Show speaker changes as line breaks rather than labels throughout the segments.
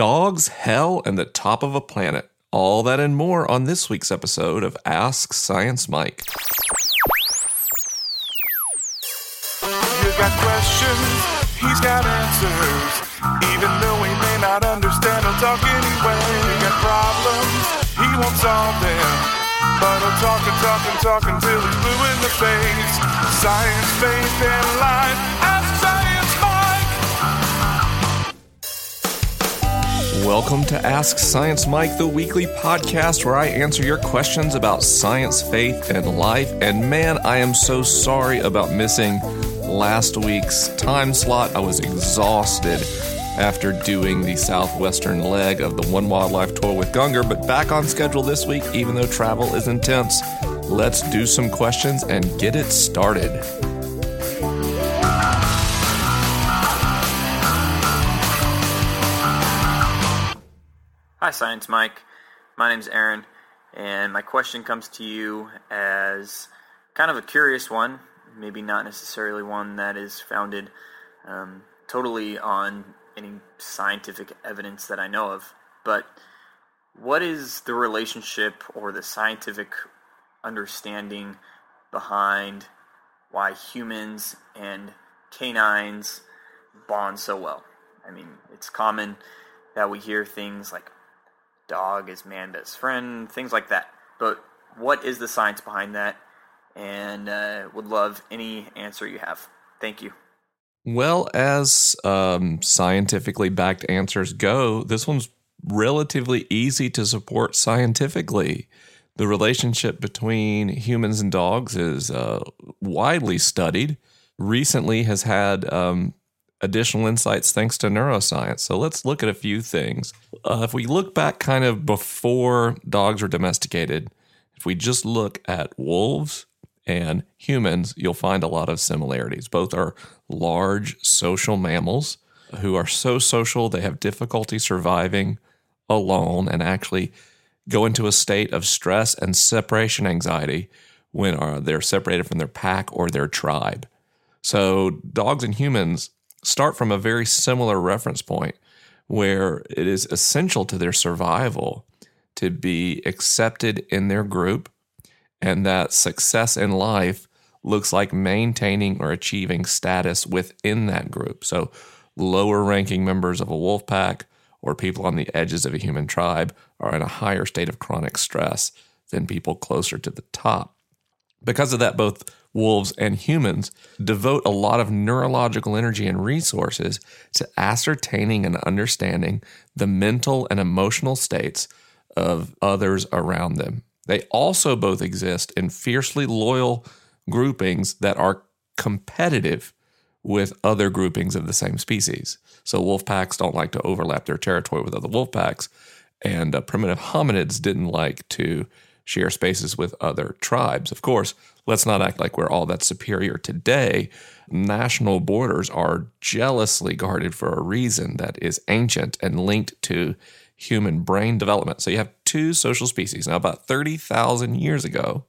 dogs, hell, and the top of a planet. All that and more on this week's episode of Ask Science Mike.
You got questions, he's got answers. Even though he may not understand, he'll talk anyway. You got problems, he won't solve them. But he's blue in the face. Science, faith, and life.
Welcome to Ask Science Mike, the weekly podcast where I answer your questions about science, faith, and life. And man, I am so sorry about missing last week's time slot. I was exhausted after doing the southwestern leg of the One Wildlife Tour with Gungor, but back on schedule this week, even though travel is intense. Let's do some questions and get it started.
Hi, Science Mike. My name's Aaron, and my question comes to you as kind of a curious one, maybe not necessarily one that is founded um, totally on any scientific evidence that I know of, but what is the relationship or the scientific understanding behind why humans and canines bond so well? I mean, it's common that we hear things like dog is man best friend, things like that. But what is the science behind that? And uh, would love any answer you have. Thank you.
Well, as um, scientifically backed answers go, this one's relatively easy to support scientifically. The relationship between humans and dogs is uh, widely studied. Recently, has had um, additional insights thanks to neuroscience. So let's look at a few things. Uh, if we look back kind of before dogs were domesticated, if we just look at wolves and humans, you'll find a lot of similarities. Both are large social mammals who are so social they have difficulty surviving alone and actually go into a state of stress and separation anxiety when uh, they're separated from their pack or their tribe. So, dogs and humans start from a very similar reference point where it is essential to their survival to be accepted in their group and that success in life looks like maintaining or achieving status within that group. So, lower ranking members of a wolf pack or people on the edges of a human tribe are in a higher state of chronic stress than people closer to the top. Because of that, both wolves and humans devote a lot of neurological energy and resources to ascertaining and understanding the mental and emotional states of others around them. They also both exist in fiercely loyal groupings that are competitive with other groupings of the same species. So wolf packs don't like to overlap their territory with other wolf packs, and uh, primitive hominids didn't like to share spaces with other tribes. Of course, let's not act like we're all that superior today. National borders are jealously guarded for a reason that is ancient and linked to human brain development. So you have two social species. Now, about 30,000 years ago,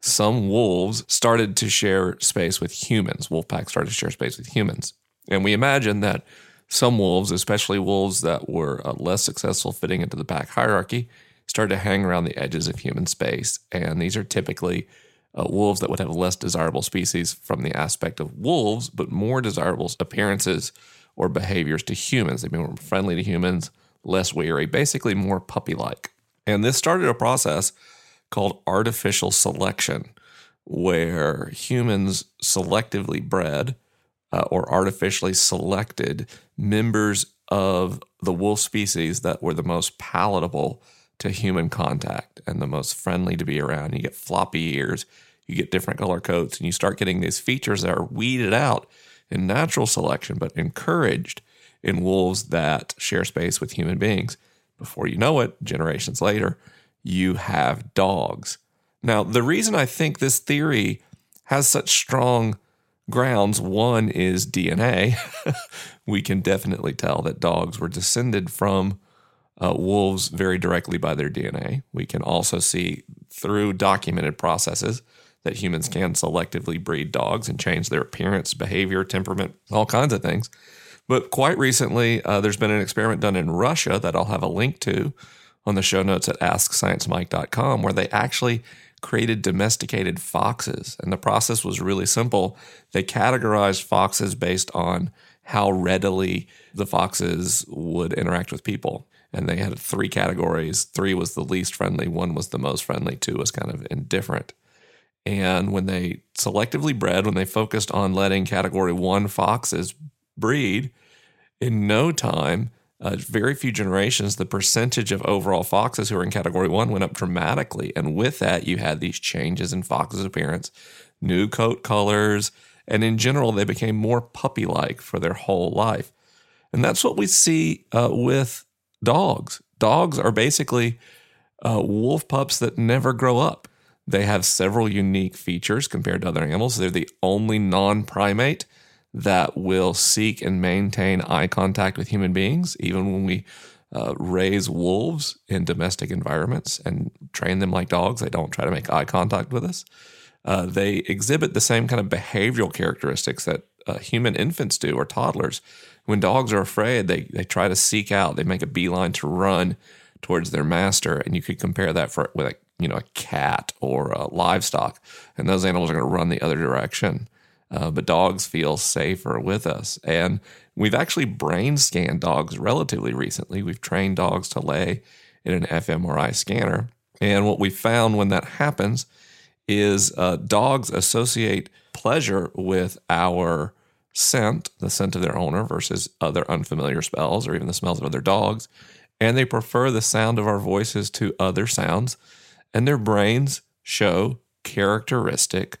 some wolves started to share space with humans. Wolf packs started to share space with humans. And we imagine that some wolves, especially wolves that were uh, less successful fitting into the pack hierarchy, started to hang around the edges of human space. And these are typically uh, wolves that would have less desirable species from the aspect of wolves, but more desirable appearances or behaviors to humans. They'd be more friendly to humans, less wary, basically more puppy like. And this started a process called artificial selection, where humans selectively bred uh, or artificially selected members of the wolf species that were the most palatable to human contact and the most friendly to be around. You get floppy ears, you get different color coats, and you start getting these features that are weeded out in natural selection, but encouraged in wolves that share space with human beings. Before you know it, generations later, you have dogs. Now, the reason I think this theory has such strong grounds one is DNA. we can definitely tell that dogs were descended from uh, wolves very directly by their DNA. We can also see through documented processes that humans can selectively breed dogs and change their appearance, behavior, temperament, all kinds of things. But quite recently, uh, there's been an experiment done in Russia that I'll have a link to on the show notes at AskScienceMike.com where they actually created domesticated foxes. And the process was really simple. They categorized foxes based on how readily the foxes would interact with people. And they had three categories. Three was the least friendly, one was the most friendly, two was kind of indifferent. And when they selectively bred, when they focused on letting category one foxes breed, in no time, uh, very few generations, the percentage of overall foxes who were in category one went up dramatically. And with that, you had these changes in foxes' appearance, new coat colors, and in general, they became more puppy like for their whole life. And that's what we see uh, with dogs. Dogs are basically uh, wolf pups that never grow up. They have several unique features compared to other animals. They're the only non primate that will seek and maintain eye contact with human beings, even when we uh, raise wolves in domestic environments and train them like dogs. They don't try to make eye contact with us. Uh, they exhibit the same kind of behavioral characteristics that uh, human infants do or toddlers. When dogs are afraid, they, they try to seek out, they make a beeline to run towards their master. And you could compare that for with a you know a cat or a livestock, and those animals are going to run the other direction. Uh, but dogs feel safer with us. And we've actually brain scanned dogs relatively recently. We've trained dogs to lay in an fMRI scanner. And what we found when that happens is uh, dogs associate pleasure with our scent, the scent of their owner, versus other unfamiliar smells or even the smells of other dogs. And they prefer the sound of our voices to other sounds. And their brains show characteristic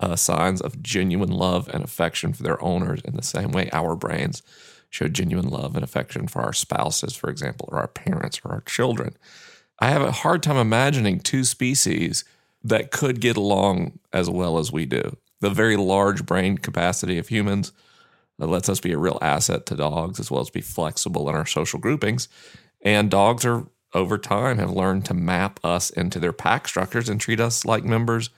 uh, signs of genuine love and affection for their owners in the same way our brains show genuine love and affection for our spouses, for example, or our parents or our children. I have a hard time imagining two species that could get along as well as we do. The very large brain capacity of humans that lets us be a real asset to dogs as well as be flexible in our social groupings. And dogs are over time have learned to map us into their pack structures and treat us like members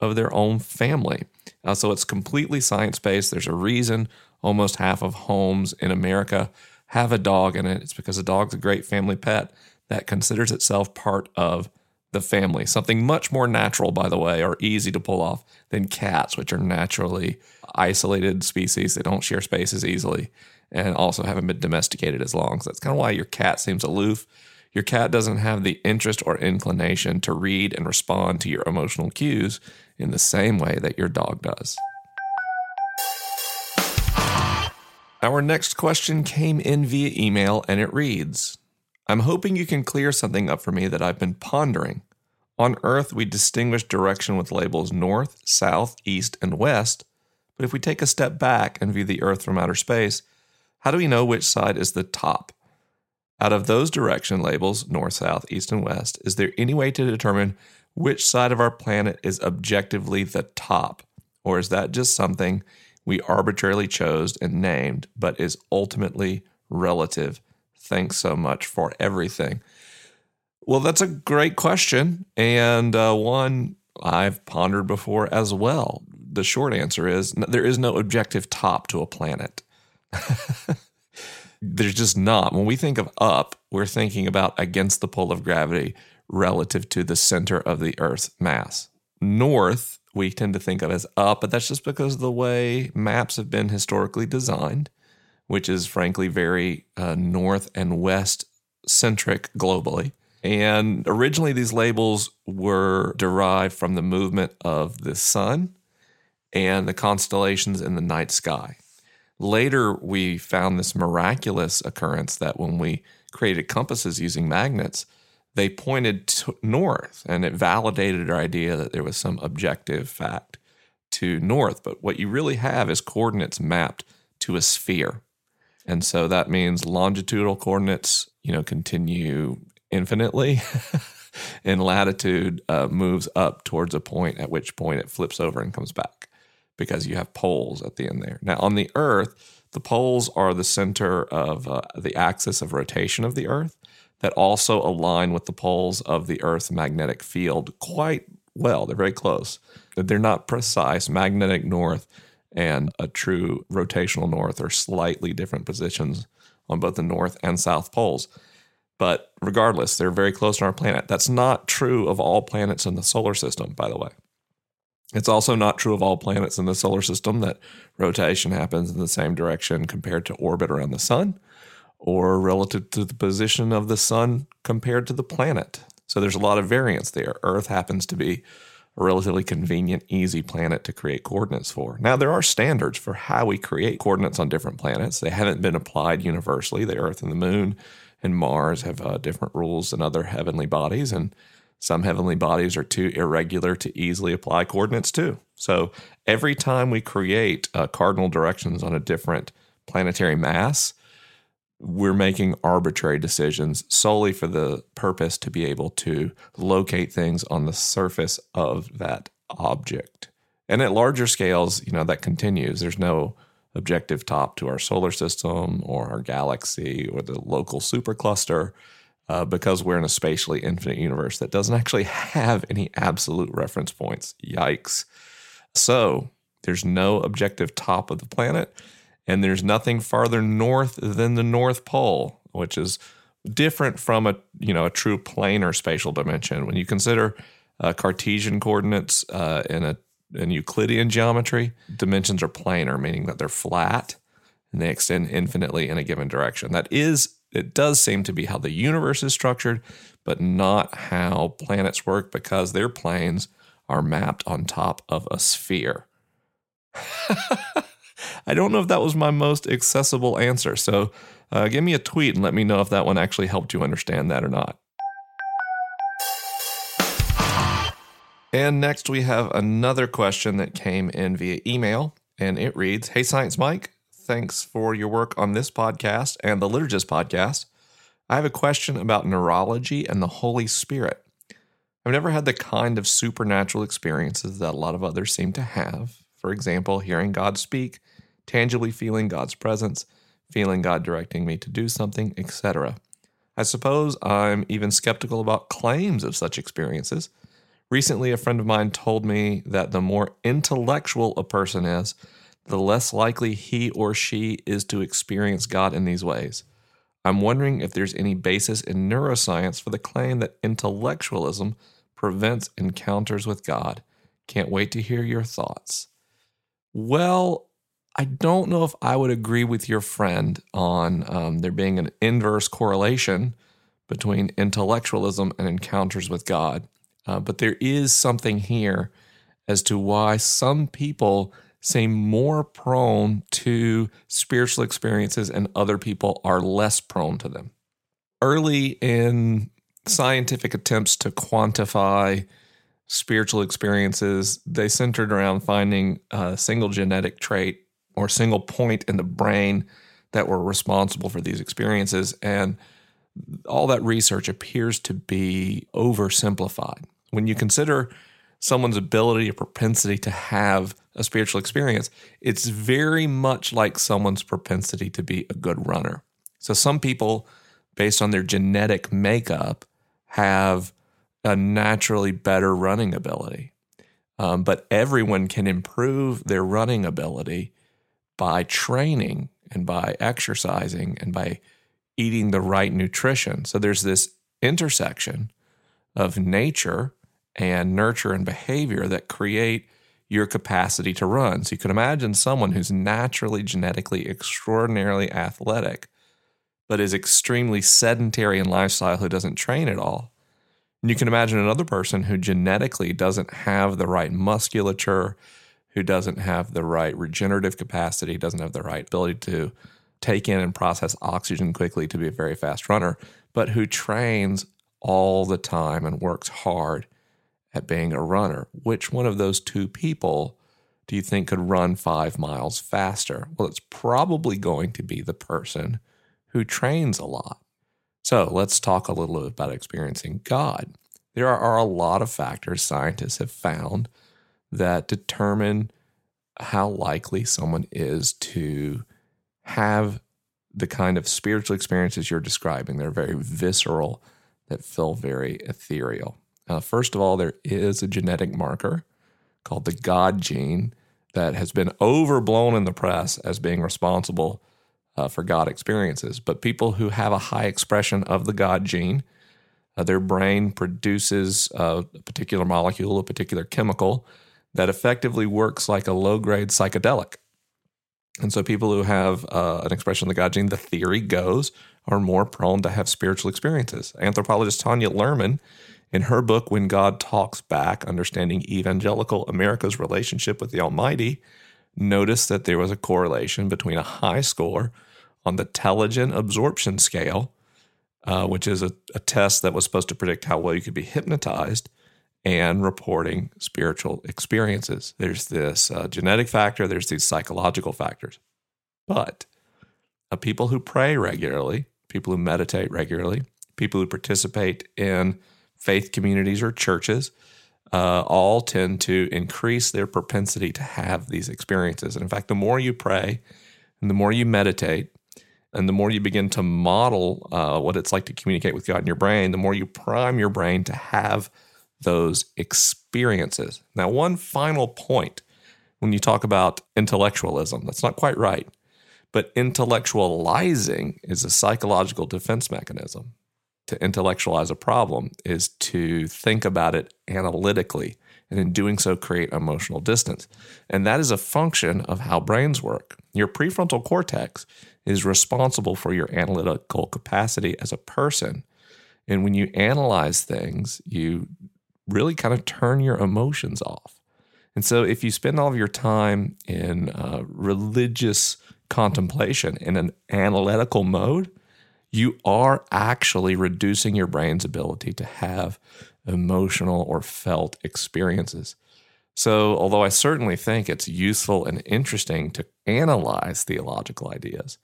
of their own family. Uh, so it's completely science based. There's a reason almost half of homes in America have a dog in it. It's because a dog's a great family pet that considers itself part of the family. Something much more natural, by the way, or easy to pull off than cats, which are naturally isolated species. They don't share spaces easily and also haven't been domesticated as long. So that's kind of why your cat seems aloof. Your cat doesn't have the interest or inclination to read and respond to your emotional cues in the same way that your dog does. Our next question came in via email and it reads I'm hoping you can clear something up for me that I've been pondering. On Earth, we distinguish direction with labels north, south, east, and west. But if we take a step back and view the Earth from outer space, how do we know which side is the top? Out of those direction labels, north, south, east, and west, is there any way to determine which side of our planet is objectively the top? Or is that just something we arbitrarily chose and named, but is ultimately relative? Thanks so much for everything. Well, that's a great question, and uh, one I've pondered before as well. The short answer is there is no objective top to a planet. There's just not. When we think of up, we're thinking about against the pull of gravity relative to the center of the Earth's mass. North, we tend to think of as up, but that's just because of the way maps have been historically designed, which is frankly very uh, north and west centric globally. And originally, these labels were derived from the movement of the sun and the constellations in the night sky. Later, we found this miraculous occurrence that when we created compasses using magnets, they pointed north and it validated our idea that there was some objective fact to north. But what you really have is coordinates mapped to a sphere. And so that means longitudinal coordinates, you know, continue infinitely. and latitude uh, moves up towards a point at which point it flips over and comes back because you have poles at the end there. Now, on the Earth, the poles are the center of uh, the axis of rotation of the Earth that also align with the poles of the Earth's magnetic field quite well. They're very close. But they're not precise. Magnetic north and a true rotational north are slightly different positions on both the north and south poles. But regardless, they're very close to our planet. That's not true of all planets in the solar system, by the way. It's also not true of all planets in the solar system that rotation happens in the same direction compared to orbit around the sun or relative to the position of the sun compared to the planet. So there's a lot of variance there. Earth happens to be a relatively convenient, easy planet to create coordinates for. Now, there are standards for how we create coordinates on different planets. They haven't been applied universally. The Earth and the Moon and Mars have uh, different rules than other heavenly bodies, and some heavenly bodies are too irregular to easily apply coordinates to. So every time we create uh, cardinal directions on a different planetary mass, we're making arbitrary decisions solely for the purpose to be able to locate things on the surface of that object. And at larger scales, you know, that continues. There's no objective top to our solar system or our galaxy or the local supercluster uh, because we're in a spatially infinite universe that doesn't actually have any absolute reference points. Yikes. So there's no objective top of the planet and there's nothing farther north than the North Pole, which is different from a you know a true planar spatial dimension. When you consider uh, Cartesian coordinates uh, in a in Euclidean geometry, dimensions are planar, meaning that they're flat and they extend infinitely in a given direction. That is, it does seem to be how the universe is structured, but not how planets work because their planes are mapped on top of a sphere. I don't know if that was my most accessible answer. So uh, give me a tweet and let me know if that one actually helped you understand that or not. And next, we have another question that came in via email, and it reads Hey, Science Mike, thanks for your work on this podcast and the Liturgist podcast. I have a question about neurology and the Holy Spirit. I've never had the kind of supernatural experiences that a lot of others seem to have. For example, hearing God speak, tangibly feeling God's presence, feeling God directing me to do something, etc. I suppose I'm even skeptical about claims of such experiences. Recently, a friend of mine told me that the more intellectual a person is, the less likely he or she is to experience God in these ways. I'm wondering if there's any basis in neuroscience for the claim that intellectualism prevents encounters with God. Can't wait to hear your thoughts. Well, I don't know if I would agree with your friend on um, there being an inverse correlation between intellectualism and encounters with God. Uh, but there is something here as to why some people seem more prone to spiritual experiences and other people are less prone to them. Early in scientific attempts to quantify spiritual experiences, they centered around finding a single genetic trait or single point in the brain that were responsible for these experiences. And all that research appears to be oversimplified. When you consider someone's ability or propensity to have a spiritual experience, it's very much like someone's propensity to be a good runner. So, some people, based on their genetic makeup, have a naturally better running ability. Um, but everyone can improve their running ability by training and by exercising and by eating the right nutrition. So there's this intersection of nature and nurture and behavior that create your capacity to run. So you can imagine someone who's naturally genetically extraordinarily athletic, but is extremely sedentary in lifestyle who doesn't train at all. And you can imagine another person who genetically doesn't have the right musculature, who doesn't have the right regenerative capacity, doesn't have the right ability to take in and process oxygen quickly to be a very fast runner, but who trains all the time and works hard at being a runner. Which one of those two people do you think could run five miles faster? Well, it's probably going to be the person who trains a lot. So let's talk a little bit about experiencing God. There are a lot of factors scientists have found that determine how likely someone is to have the kind of spiritual experiences you're describing. They're very visceral, that feel very ethereal. Uh, first of all, there is a genetic marker called the God gene that has been overblown in the press as being responsible uh, for God experiences. But people who have a high expression of the God gene, uh, their brain produces a particular molecule, a particular chemical that effectively works like a low grade psychedelic. And so, people who have uh, an expression of the God gene, the theory goes, are more prone to have spiritual experiences. Anthropologist Tanya Luhrmann, in her book, When God Talks Back Understanding Evangelical America's Relationship with the Almighty, noticed that there was a correlation between a high score on the Tellegen Absorption Scale, uh, which is a, a test that was supposed to predict how well you could be hypnotized, and reporting spiritual experiences. There's this uh, genetic factor, there's these psychological factors. But uh, people who pray regularly, people who meditate regularly, people who participate in faith communities or churches, uh, all tend to increase their propensity to have these experiences. And in fact, the more you pray and the more you meditate, and the more you begin to model uh, what it's like to communicate with God in your brain, the more you prime your brain to have those experiences. Now, one final point when you talk about intellectualism, that's not quite right, but intellectualizing is a psychological defense mechanism. To intellectualize a problem is to think about it analytically, and in doing so, create emotional distance. And that is a function of how brains work. Your prefrontal cortex is responsible for your analytical capacity as a person. And when you analyze things, you really kind of turn your emotions off. And so, if you spend all of your time in uh, religious contemplation in an analytical mode, you are actually reducing your brain's ability to have emotional or felt experiences. So, although I certainly think it's useful and interesting to analyze theological ideas,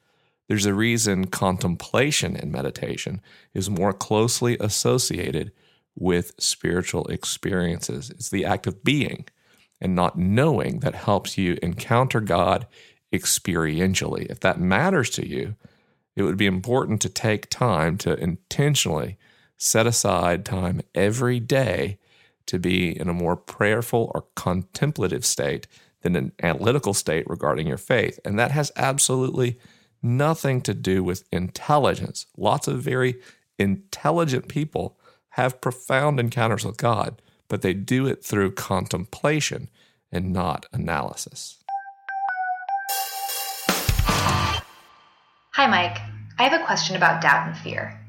there's a reason contemplation and meditation is more closely associated with spiritual experiences. It's the act of being and not knowing that helps you encounter God experientially. If that matters to you, it would be important to take time to intentionally set aside time every day to be in a more prayerful or contemplative state than an analytical state regarding your faith. And that has absolutely nothing to do with intelligence. Lots of very intelligent people have profound encounters with God, but they do it through contemplation and not analysis.
Hi, Mike. I have a question about doubt and fear.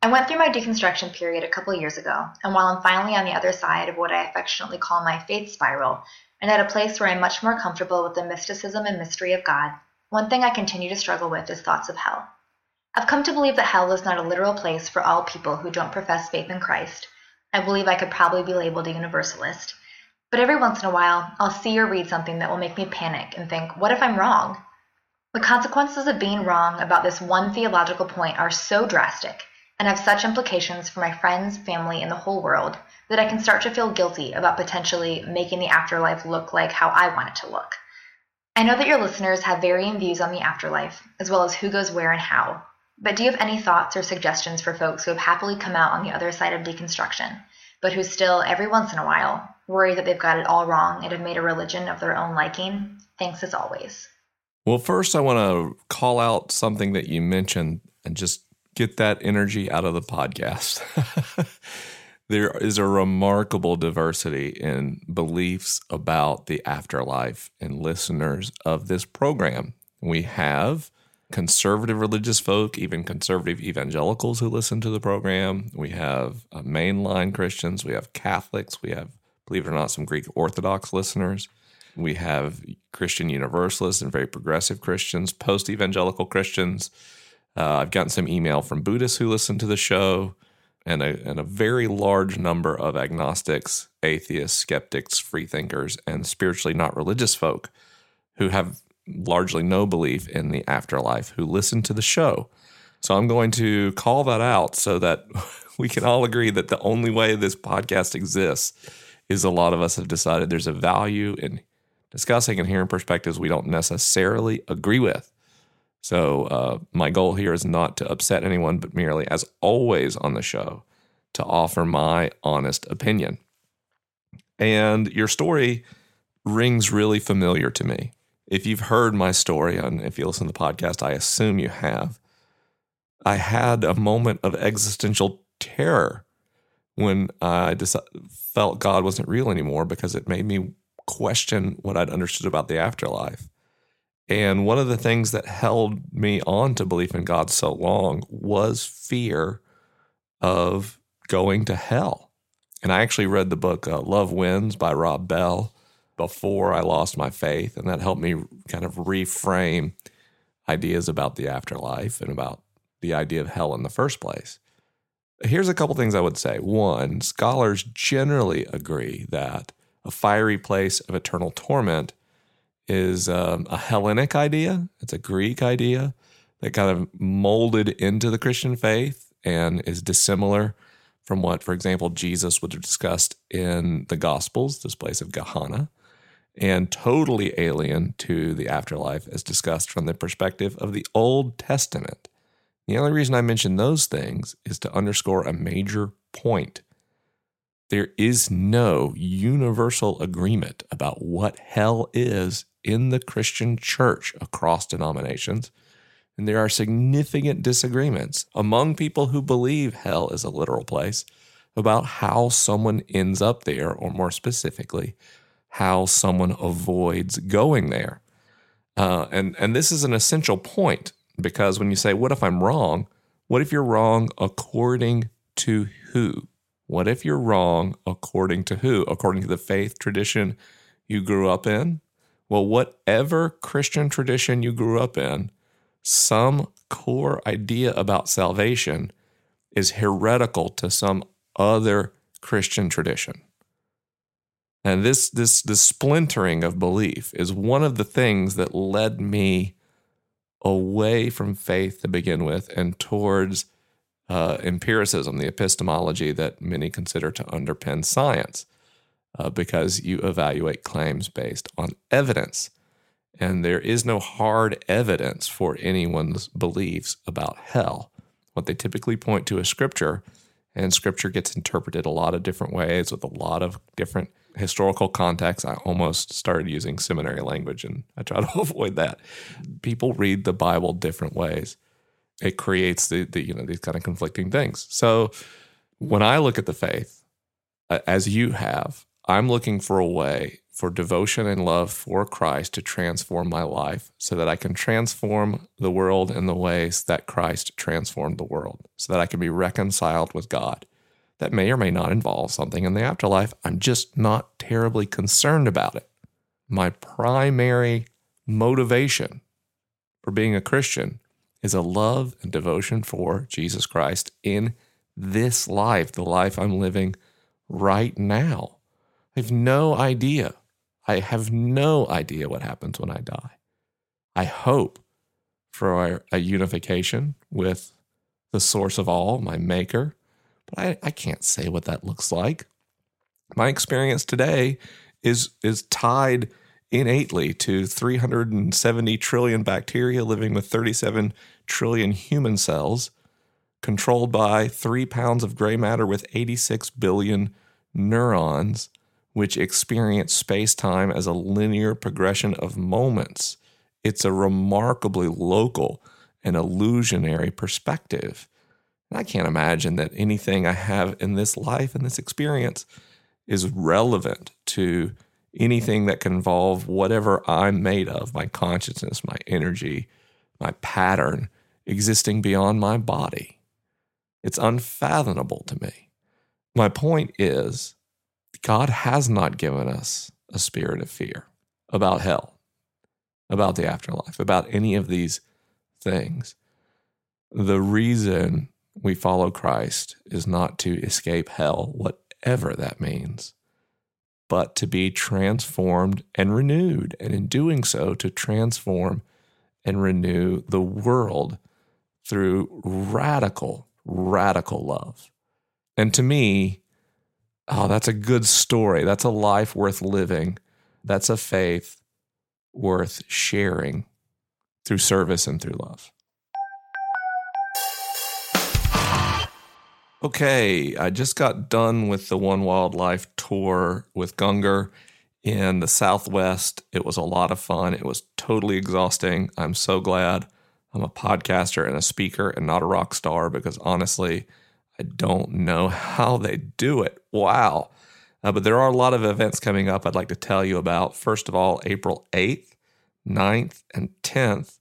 I went through my deconstruction period a couple years ago, and while I'm finally on the other side of what I affectionately call my faith spiral, and at a place where I'm much more comfortable with the mysticism and mystery of God, one thing I continue to struggle with is thoughts of hell. I've come to believe that hell is not a literal place for all people who don't profess faith in Christ. I believe I could probably be labeled a universalist. But every once in a while, I'll see or read something that will make me panic and think, what if I'm wrong? The consequences of being wrong about this one theological point are so drastic and have such implications for my friends, family, and the whole world that I can start to feel guilty about potentially making the afterlife look like how I want it to look. I know that your listeners have varying views on the afterlife, as well as who goes where and how, but do you have any thoughts or suggestions for folks who have happily come out on the other side of deconstruction, but who still, every once in a while, worry that they've got it all wrong and have made a religion of their own liking? Thanks as always.
Well, first, I want to call out something that you mentioned and just get that energy out of the podcast. there is a remarkable diversity in beliefs about the afterlife and listeners of this program. We have conservative religious folk, even conservative evangelicals who listen to the program. We have uh, mainline Christians. We have Catholics. We have, believe it or not, some Greek Orthodox listeners. We have Christian Universalists and very progressive Christians, post evangelical Christians. Uh, I've gotten some email from Buddhists who listen to the show, and a, and a very large number of agnostics, atheists, skeptics, freethinkers, and spiritually not religious folk who have largely no belief in the afterlife who listen to the show. So I'm going to call that out so that we can all agree that the only way this podcast exists is a lot of us have decided there's a value in discussing and hearing perspectives we don't necessarily agree with. So uh, my goal here is not to upset anyone, but merely, as always on the show, to offer my honest opinion. And your story rings really familiar to me. If you've heard my story, and if you listen to the podcast, I assume you have. I had a moment of existential terror when I felt God wasn't real anymore because it made me question what I'd understood about the afterlife. And one of the things that held me on to belief in God so long was fear of going to hell. And I actually read the book uh, Love Wins by Rob Bell before I lost my faith. And that helped me kind of reframe ideas about the afterlife and about the idea of hell in the first place. Here's a couple things I would say. One, scholars generally agree that a fiery place of eternal torment is um, a Hellenic idea, it's a Greek idea that kind of molded into the Christian faith and is dissimilar from what, for example, Jesus would have discussed in the Gospels, this place of Gehenna, and totally alien to the afterlife as discussed from the perspective of the Old Testament. The only reason I mention those things is to underscore a major point. There is no universal agreement about what hell is in the Christian church across denominations. And there are significant disagreements among people who believe hell is a literal place about how someone ends up there, or more specifically, how someone avoids going there. Uh, and, and this is an essential point because when you say, What if I'm wrong? What if you're wrong according to who? What if you're wrong according to who? According to the faith tradition you grew up in? Well, whatever Christian tradition you grew up in, some core idea about salvation is heretical to some other Christian tradition. And this, this, this splintering of belief is one of the things that led me away from faith to begin with and towards uh, empiricism, the epistemology that many consider to underpin science, uh, because you evaluate claims based on evidence. And there is no hard evidence for anyone's beliefs about hell. What they typically point to is scripture, and scripture gets interpreted a lot of different ways with a lot of different historical context. I almost started using seminary language and I try to avoid that. People read the Bible different ways. It creates the, the you know these kind of conflicting things. So when I look at the faith, as you have, I'm looking for a way for devotion and love for Christ to transform my life so that I can transform the world in the ways that Christ transformed the world, so that I can be reconciled with God that may or may not involve something in the afterlife. I'm just not terribly concerned about it. My primary motivation for being a Christian is a love and devotion for Jesus Christ in this life, the life I'm living right now. I have no idea. I have no idea what happens when I die. I hope for a unification with the source of all, my maker, but I, I can't say what that looks like. My experience today is is tied innately to 370 trillion bacteria living with 37 trillion human cells, controlled by three pounds of gray matter with 86 billion neurons, which experience space time as a linear progression of moments. It's a remarkably local and illusionary perspective. And I can't imagine that anything I have in this life and this experience is relevant to anything that can involve whatever I'm made of my consciousness, my energy, my pattern existing beyond my body. It's unfathomable to me. My point is, God has not given us a spirit of fear about hell, about the afterlife, about any of these things. The reason we follow Christ is not to escape hell, whatever that means, but to be transformed and renewed. And in doing so, to transform and renew the world through radical, radical love. And to me, oh, that's a good story. That's a life worth living. That's a faith worth sharing through service and through love. Okay, I just got done with the One Wildlife tour with Gungor in the Southwest. It was a lot of fun. It was totally exhausting. I'm so glad I'm a podcaster and a speaker and not a rock star because honestly, I don't know how they do it. Wow. Uh, but there are a lot of events coming up I'd like to tell you about. First of all, April 8th, 9th, and 10th,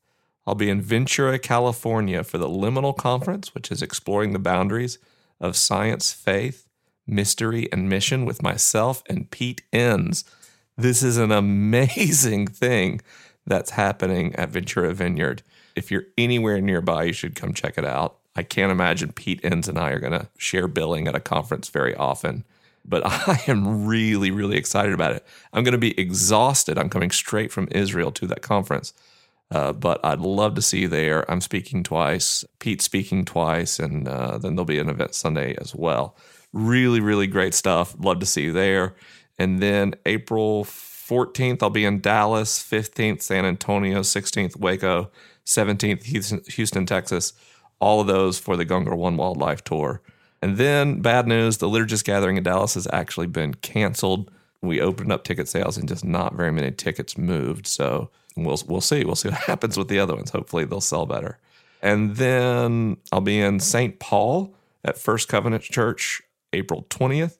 I'll be in Ventura, California for the Liminal Conference, which is exploring the boundaries of science, faith, mystery, and mission with myself and Pete Enns. This is an amazing thing that's happening at Ventura Vineyard. If you're anywhere nearby, you should come check it out. I can't imagine Pete Enns and I are going to share billing at a conference very often, but I am really, really excited about it. I'm going to be exhausted. I'm coming straight from Israel to that conference, uh, but I'd love to see you there. I'm speaking twice, Pete's speaking twice, and uh, then there'll be an event Sunday as well. Really, really great stuff. Love to see you there. And then April 14th, I'll be in Dallas, 15th, San Antonio, 16th, Waco, 17th, Houston, Texas. All of those for the Gungor One Wildlife Tour. And then, bad news the Liturgist Gathering in Dallas has actually been canceled. We opened up ticket sales and just not very many tickets moved. So we'll, we'll see. We'll see what happens with the other ones. Hopefully, they'll sell better. And then I'll be in St. Paul at First Covenant Church April 20th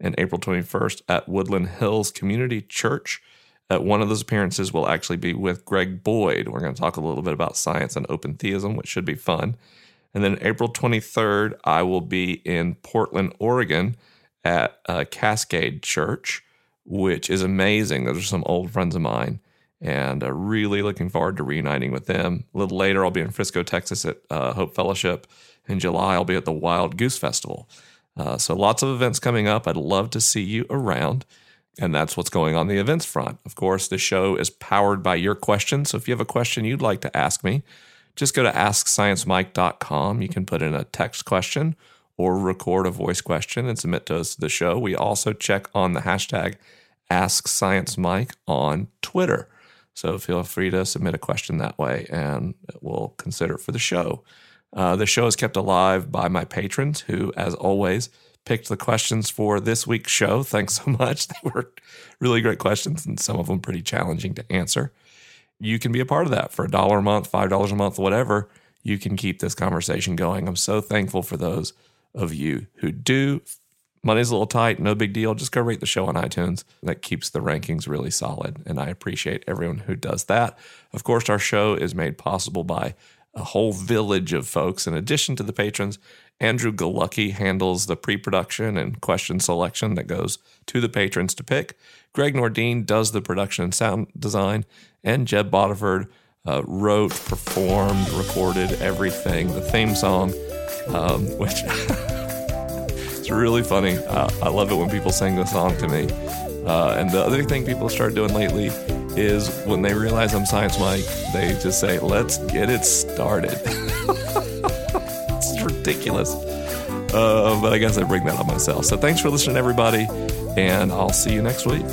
and April 21st at Woodland Hills Community Church. At one of those appearances will actually be with Greg Boyd. We're going to talk a little bit about science and open theism, which should be fun. And then April 23rd, I will be in Portland, Oregon at uh, Cascade Church, which is amazing. Those are some old friends of mine, and uh, really looking forward to reuniting with them. A little later, I'll be in Frisco, Texas at uh, Hope Fellowship. In July, I'll be at the Wild Goose Festival. Uh, so lots of events coming up. I'd love to see you around. And that's what's going on the events front. Of course, the show is powered by your questions. So if you have a question you'd like to ask me, just go to asksciencemike.com. You can put in a text question or record a voice question and submit to us the show. We also check on the hashtag AskScienceMike on Twitter. So feel free to submit a question that way and we'll consider it for the show. Uh, the show is kept alive by my patrons who, as always, picked the questions for this week's show. Thanks so much. They were really great questions and some of them pretty challenging to answer. You can be a part of that for a dollar a month, $5 a month, whatever. You can keep this conversation going. I'm so thankful for those of you who do. Money's a little tight, no big deal. Just go rate the show on iTunes. That keeps the rankings really solid. And I appreciate everyone who does that. Of course, our show is made possible by a whole village of folks. In addition to the patrons, Andrew Galucki handles the pre production and question selection that goes to the patrons to pick. Gregg Nordin does the production and sound design. And Jeb Bodiford uh, wrote, performed, recorded everything, the theme song, um, which it's really funny. Uh, I love it when people sing the song to me. Uh, and the other thing people started doing lately is when they realize I'm Science Mike, they just say, let's get it started. it's ridiculous. Uh, but I guess I bring that on myself. So thanks for listening, everybody, and I'll see you next week.